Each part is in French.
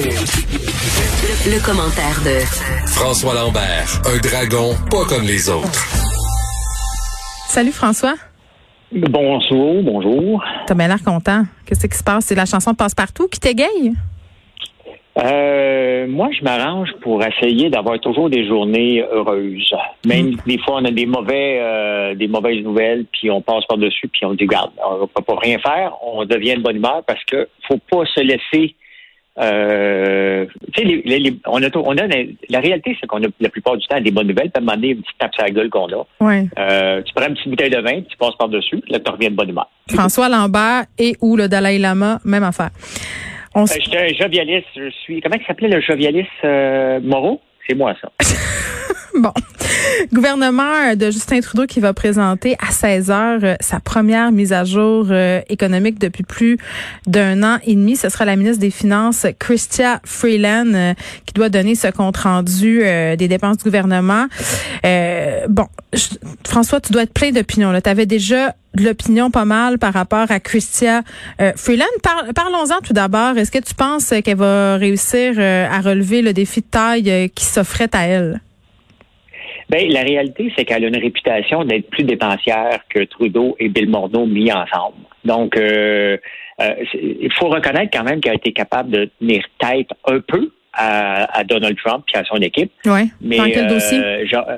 Le, commentaire de François Lambert, un dragon pas comme les autres. Salut François. Bonjour, bonjour. T'as bien l'air content. Qu'est-ce qui se passe? C'est la chanson de Passe-Partout qui t'égaye? Euh, moi, je m'arrange pour essayer d'avoir toujours des journées heureuses. Même mm. des fois, on a des mauvais, euh, des mauvaises nouvelles, puis on passe par dessus, puis on dit garde, on peut pas rien faire, on devient de bonne humeur parce que faut pas se laisser. Euh, on a, on a la, réalité, c'est qu'on a la plupart du temps des bonnes nouvelles. Puis à un moment donné, une petite tape sur la gueule qu'on a. Ouais. Euh, tu prends une petite bouteille de vin, tu passes par dessus, là, tu reviens de bonne humeur. François Lambert et ou le Dalai Lama, même affaire. On ben, J'étais un jovialiste. Je suis. Comment il s'appelait le jovialiste euh, Moreau? C'est moi, ça. bon. Gouvernement de Justin Trudeau qui va présenter à 16 heures euh, sa première mise à jour euh, économique depuis plus d'un an et demi. Ce sera la ministre des Finances, Christia Freeland, euh, qui doit donner ce compte rendu des dépenses du gouvernement. bon, François, tu dois être plein d'opinions. Tu avais déjà de l'opinion pas mal par rapport à Christia Freeland. Parlons-en tout d'abord. Est-ce que tu penses qu'elle va réussir à relever le défi de taille qui s'offrait à elle? Ben, la réalité, c'est qu'elle a une réputation d'être plus dépensière que Trudeau et Bill Morneau mis ensemble. Donc, euh, euh, il faut reconnaître quand même qu'elle a été capable de tenir tête un peu à, Donald Trump et à son équipe. Oui. Mais, dans quel dossier? Euh,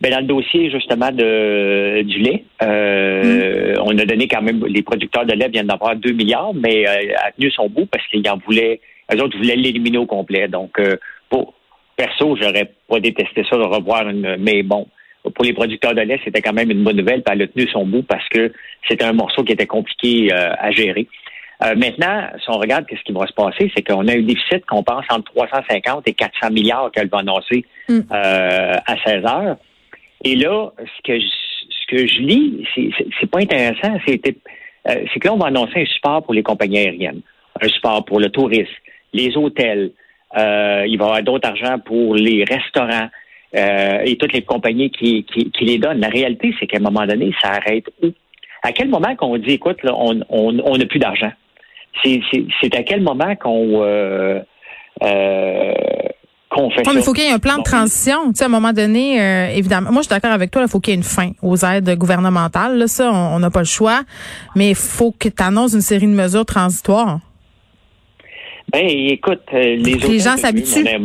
ben, dans le dossier justement de du lait, mm. on a donné quand même les producteurs de lait viennent d'avoir 2 milliards, mais elle a tenu son bout parce qu'ils en voulaient, les autres voulaient l'éliminer au complet. Donc pour perso, j'aurais pas détesté ça de revoir une. Mais bon, pour les producteurs de lait, c'était quand même une bonne nouvelle. Puis elle a tenu son bout parce que c'était un morceau qui était compliqué euh, à gérer. Euh, maintenant, si on regarde ce qui va se passer, c'est qu'on a un déficit qu'on pense entre 350 et 400 milliards qu'elle va annoncer mm. euh, à 16 heures. Et là, ce que je, ce que je lis, c'est pas intéressant. C'est que là, on va annoncer un support pour les compagnies aériennes, un support pour le tourisme, les hôtels, euh, il va y avoir d'autres argent pour les restaurants euh, et toutes les compagnies qui, qui, les donnent. La réalité, c'est qu'à un moment donné, ça arrête où? À quel moment qu'on dit, écoute, là, on n'a on, plus d'argent? C'est à quel moment qu'on euh, euh, qu'on fait ça? il faut qu'il y ait un plan de transition. Tu sais, à un moment donné, euh, évidemment, moi je suis d'accord avec toi, il faut qu'il y ait une fin aux aides gouvernementales. Là, ça, on n'a pas le choix. Mais il faut que tu annonces une série de mesures transitoires. Ben, écoute, euh, les, les gens s'habituent.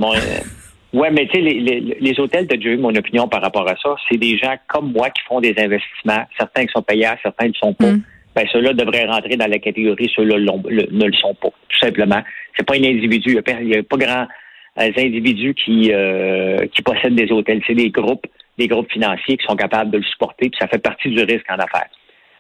Ouais, mais tu sais, les, les, hôtels, de Dieu, mon opinion par rapport à ça, c'est des gens comme moi qui font des investissements, certains qui sont payés, certains ne le sont pas. Mm. Ben, ceux-là devraient rentrer dans la catégorie, ceux-là ne le sont pas, tout simplement. C'est pas un individu, il n'y a, pas grand euh, individus qui, euh, qui possèdent des hôtels. C'est des groupes, des groupes financiers qui sont capables de le supporter, puis ça fait partie du risque en affaires.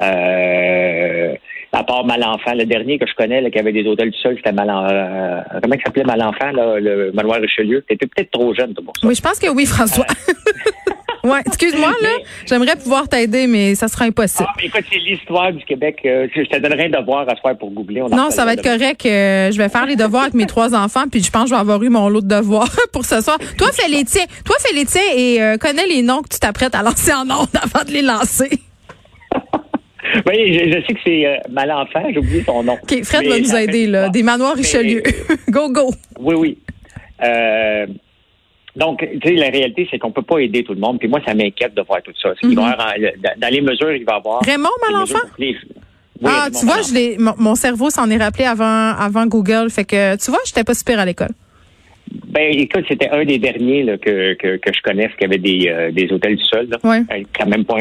Euh, à part Malenfant, le dernier que je connais là, qui avait des hôtels du sol, c'était Malenfant. Euh, comment il s'appelait Malenfant, là, le manoir Richelieu? T'étais peut-être trop jeune pour ça. Oui, je pense que oui, François. ouais, excuse-moi, là. J'aimerais pouvoir t'aider, mais ça sera impossible. Ah, mais écoute, c'est l'histoire du Québec. Euh, je te donnerai un devoir à faire pour googler. non, ça va être correct. Euh, je vais faire les devoirs avec mes trois enfants, puis je pense que je vais avoir eu mon lot de devoirs pour ce soir. Toi, fais les tiens. Toi, fais les tiens et connais les noms que tu t'apprêtes à lancer en ondes avant de les lancer. Oui, je, sais que c'est euh, Malenfant, j'ai oublié son nom. OK, Fred va nous aider, là. Des manoirs Richelieu. go, go. Oui, oui. Euh, donc, tu sais, la réalité, c'est qu'on peut pas aider tout le monde. Puis moi, ça m'inquiète de voir tout ça. Mm dans les mesures, il va y avoir. Raymond Malenfant? ah, tu vois, je mon, mon cerveau s'en est rappelé avant, avant Google. Fait que, tu vois, j'étais pas super à l'école. Ben, écoute, c'était un des derniers là, que, que, que, je connaisse qui avait des, euh, des hôtels du sol. Là. Ouais. Euh, quand même pas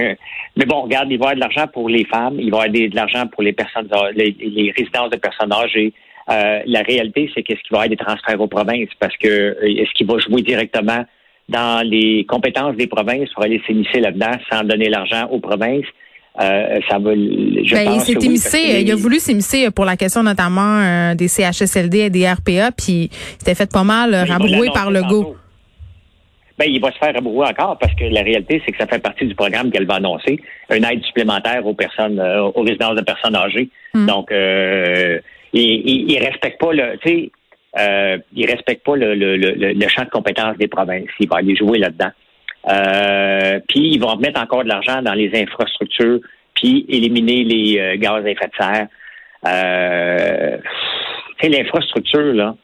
Mais bon, regarde, il va y avoir de l'argent pour les femmes, il va y avoir de l'argent pour les personnes, les, les résidences de personnes âgées. Euh, la réalité, c'est qu'est-ce qu'il va y avoir des transferts aux provinces? Parce que euh, est-ce qu'il va jouer directement dans les compétences des provinces pour aller s'immiscer là-dedans sans donner l'argent aux provinces? Euh, ça va. Je ben, pense il s'est il a voulu s'immiscer pour la question notamment euh, des CHSLD et des RPA, puis il s'était fait pas mal rabrouer par le go. Ben, il va se faire rabrouer encore parce que la réalité, c'est que ça fait partie du programme qu'elle va annoncer, une aide supplémentaire aux personnes, euh, aux résidences de personnes âgées. Hmm. Donc, euh, il, il, respecte pas le, tu sais, euh, il respecte pas le, le, le, le, champ de compétences des provinces. Il va aller jouer là-dedans. Euh, puis ils vont mettre encore de l'argent dans les infrastructures, puis éliminer les euh, gaz à effet de serre. Euh, l'infrastructure, là,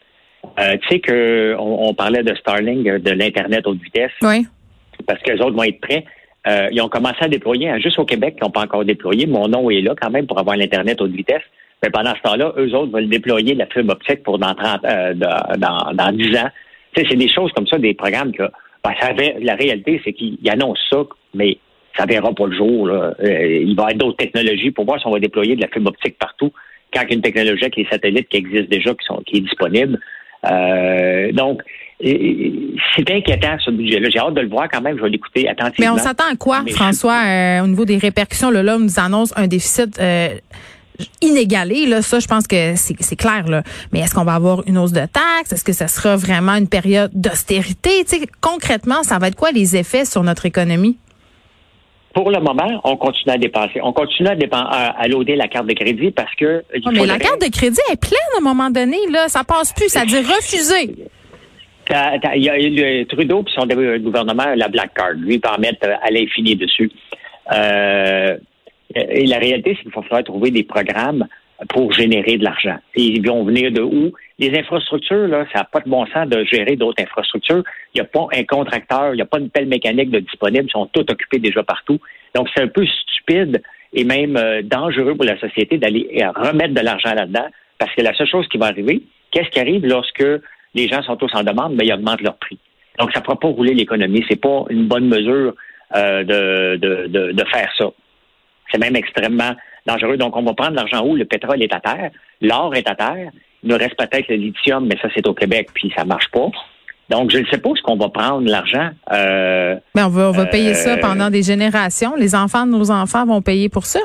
Euh, tu sais que on, parlait de Starlink, de l'Internet haute vitesse. Oui. Parce que les autres vont être prêts. Euh, ils ont commencé à déployer, hein, juste au Québec, ils n'ont pas encore déployé. Mon nom est là quand même pour avoir l'Internet haute vitesse. Mais pendant ce temps-là, eux autres veulent déployer la fibre optique pour dans 30, euh, dans, dans 10 ans. Tu sais, c'est des choses comme ça, des programmes que ben, ça la réalité, c'est qu'ils annoncent ça, mais ça verra pas le jour. Là. Euh, il va y avoir d'autres technologies pour voir si on va déployer de la fibre optique partout, quand il y a une technologie avec les satellites qui existent déjà, qui, sont, qui est disponible. Euh, donc, c'est inquiétant ce budget-là. J'ai hâte de le voir quand même. Je vais l'écouter attentivement. Mais on s'attend à quoi, François, euh, au niveau des répercussions? Là, là, on nous annonce un déficit euh, inégalé. Là, ça, je pense que c'est clair. Là. Mais est-ce qu'on va avoir une hausse de taxes? Est-ce que ça sera vraiment une période d'austérité? Concrètement, ça va être quoi les effets sur notre économie? Pour le moment, on continue à dépenser. On continue à, dépenser, à, loader la carte de crédit parce que. mais la carte de crédit est pleine à un moment donné. Là, ça passe plus. Ça dit refuser. Il y a le Trudeau puis son gouvernement la black card. Lui, il peut en mettre euh, à l'infini dessus. Euh, et la réalité, c'est qu'il va falloir trouver des programmes pour générer de l'argent. Ils vont venir de où? Les infrastructures, là, ça n'a pas de bon sens de gérer d'autres infrastructures. Il n'y a pas un contracteur, il n'y a pas une telle mécanique de disponible, ils sont tous occupés déjà partout. Donc, c'est un peu stupide et même euh, dangereux pour la société d'aller euh, remettre de l'argent là-dedans, parce que la seule chose qui va arriver, qu'est-ce qui arrive lorsque les gens sont tous en demande? mais ben, ils augmentent leur prix. Donc, ça ne fera pas rouler l'économie. C'est pas une bonne mesure euh, de, de, de faire ça. C'est même extrêmement dangereux. Donc, on va prendre l'argent où? Le pétrole est à terre, l'or est à terre, il nous reste peut-être le lithium, mais ça, c'est au Québec, puis ça marche pas. Donc, je ne sais pas ce qu'on va prendre l'argent. Euh, mais on va, on va payer ça euh, pendant des générations. Les enfants de nos enfants vont payer pour ça.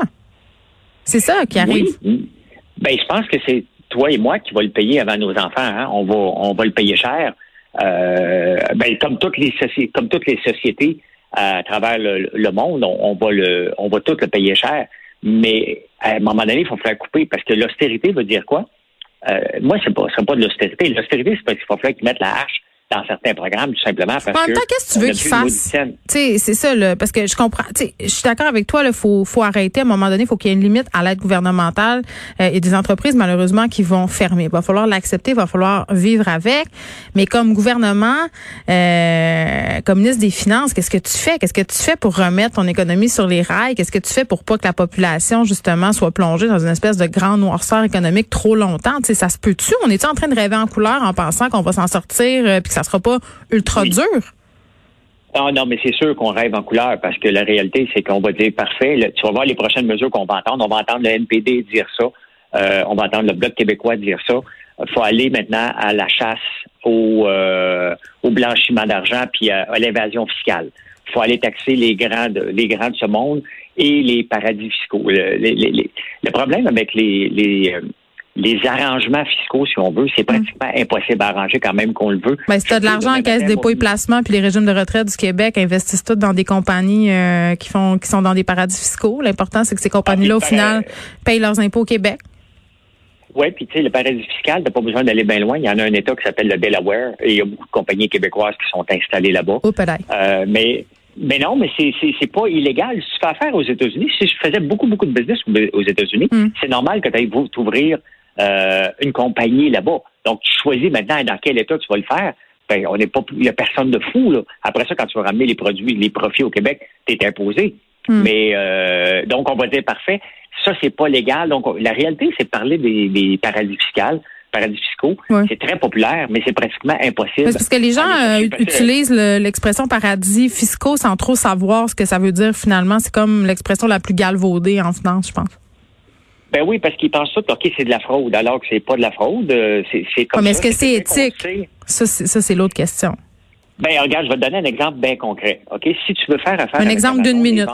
C'est ça qui arrive. Oui. Ben, je pense que c'est toi et moi qui va le payer avant nos enfants. Hein. On va, on va le payer cher. Euh, ben, comme toutes les sociétés, comme toutes les sociétés à travers le, monde, on, va le, on va tout le payer cher. Mais à un moment donné, il faut faire couper parce que l'austérité veut dire quoi? Euh, moi, c'est pas, pas de l'austérité. L'austérité, c'est parce qu'il faut falloir qu'ils mettent la hache dans certains programmes, tout simplement parce en même temps, qu'est-ce que tu veux qu'ils fassent? C'est ça, là, parce que je comprends. Je suis d'accord avec toi, il faut, faut arrêter. À un moment donné, il faut qu'il y ait une limite à l'aide gouvernementale. Euh, et des entreprises, malheureusement, qui vont fermer. Il va falloir l'accepter, il va falloir vivre avec. Mais comme gouvernement, euh, comme ministre des Finances, qu'est-ce que tu fais? Qu'est-ce que tu fais pour remettre ton économie sur les rails? Qu'est-ce que tu fais pour pas que la population, justement, soit plongée dans une espèce de grand noirceur économique trop longtemps? sais, ça se peut-tu? On est en train de rêver en couleur en pensant qu'on va s'en sortir euh, ça sera pas ultra dur? Non, non, mais c'est sûr qu'on rêve en couleur parce que la réalité, c'est qu'on va dire parfait. tu vas voir les prochaines mesures qu'on va entendre. On va entendre le NPD dire ça. Euh, on va entendre le Bloc québécois dire ça. Il faut aller maintenant à la chasse au, euh, au blanchiment d'argent puis à, l'évasion fiscale. Il faut aller taxer les grands, de, les grands de ce monde et les paradis fiscaux. Le, problème avec les, euh, les arrangements fiscaux, si on veut, c'est pratiquement impossible à arranger quand même qu'on le veut. Mais ben, si tu as de l'argent en caisse dépôt et placement, puis les régimes de retraite du Québec investissent tous dans des compagnies euh, qui font qui sont dans des paradis fiscaux. L'important, c'est que ces compagnies-là, au final, payent leurs impôts au Québec. Oui, puis tu sais, le paradis fiscal, t'as pas besoin d'aller bien loin. Il y en a un État qui s'appelle le Delaware et il y a beaucoup de compagnies québécoises qui sont installées là-bas. Euh, mais mais non, mais c'est c'est pas illégal. Si tu fais affaire aux États-Unis, si je faisais beaucoup beaucoup de business aux États-Unis, hum. c'est normal que tu ailles t'ouvrir euh, une compagnie là-bas. Donc, tu choisis maintenant dans quel état tu vas le faire. Ben, on n'est pas, il n'y a personne de fou. Là. Après ça, quand tu vas ramener les produits, les profits au Québec, tu es imposé. Hmm. Mais euh, donc, on va dire parfait. Ça, c'est pas légal. Donc, la réalité, c'est de parler des, paradis fiscaux paradis fiscaux. C'est très populaire, mais c'est pratiquement impossible. Parce que les gens euh, utilisent l'expression paradis fiscaux sans trop savoir ce que ça veut dire finalement. C'est comme l'expression la plus galvaudée en finance, je pense. Ben oui, parce qu'ils pensent tout, OK, c'est de la fraude, alors que c'est pas de la fraude. Euh, c'est comme mais est-ce que c'est éthique? Ça, c'est l'autre question. Ben, regarde, je vais te donner un exemple bien concret. OK? Si tu veux faire affaire. Un exemple d'une minute.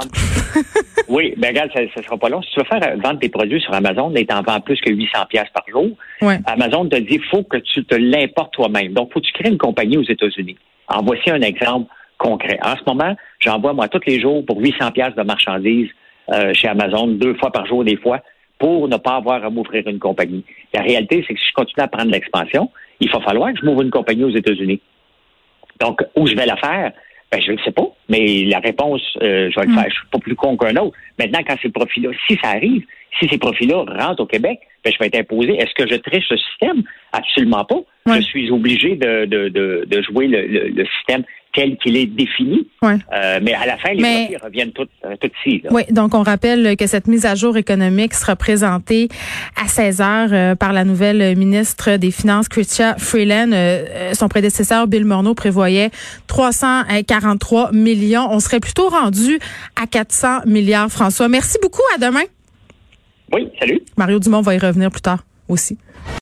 oui, ben, regarde, ça, ne sera pas long. Si tu veux faire vendre tes produits sur Amazon et t'en vends plus que 800 pièces par jour, Amazon te dit, faut que tu te l'importes toi-même. Donc, faut que tu crées une compagnie aux États-Unis. En voici un exemple concret. En ce moment, j'envoie, moi, tous les jours pour 800 pièces de marchandises euh, chez Amazon, deux fois par jour, des fois pour ne pas avoir à m'ouvrir une compagnie. La réalité, c'est que si je continue à prendre l'expansion, il va falloir que je m'ouvre une compagnie aux États-Unis. Donc, où je vais la faire? Ben, je ne sais pas, mais la réponse, euh, je vais le hmm. faire. Je suis pas plus con qu'un autre. Maintenant, quand ces profils-là, si ça arrive, si ces profils-là rentrent au Québec, ben, je vais être imposé. Est-ce que je triche le système? Absolument pas. Je suis obligé de, de, de, jouer le, le système tel qu'il est défini. Euh, mais à la fin, les mais, reviennent toutes, euh, toutes ici. Oui, donc on rappelle que cette mise à jour économique sera présentée à 16 heures euh, par la nouvelle ministre des Finances, Chrystia Freeland. son prédécesseur, Bill Morneau, prévoyait 343 millions. On serait plutôt rendu à 400 milliards, François. Merci beaucoup. À demain. Oui, salut. Mario Dumont va y revenir plus tard aussi.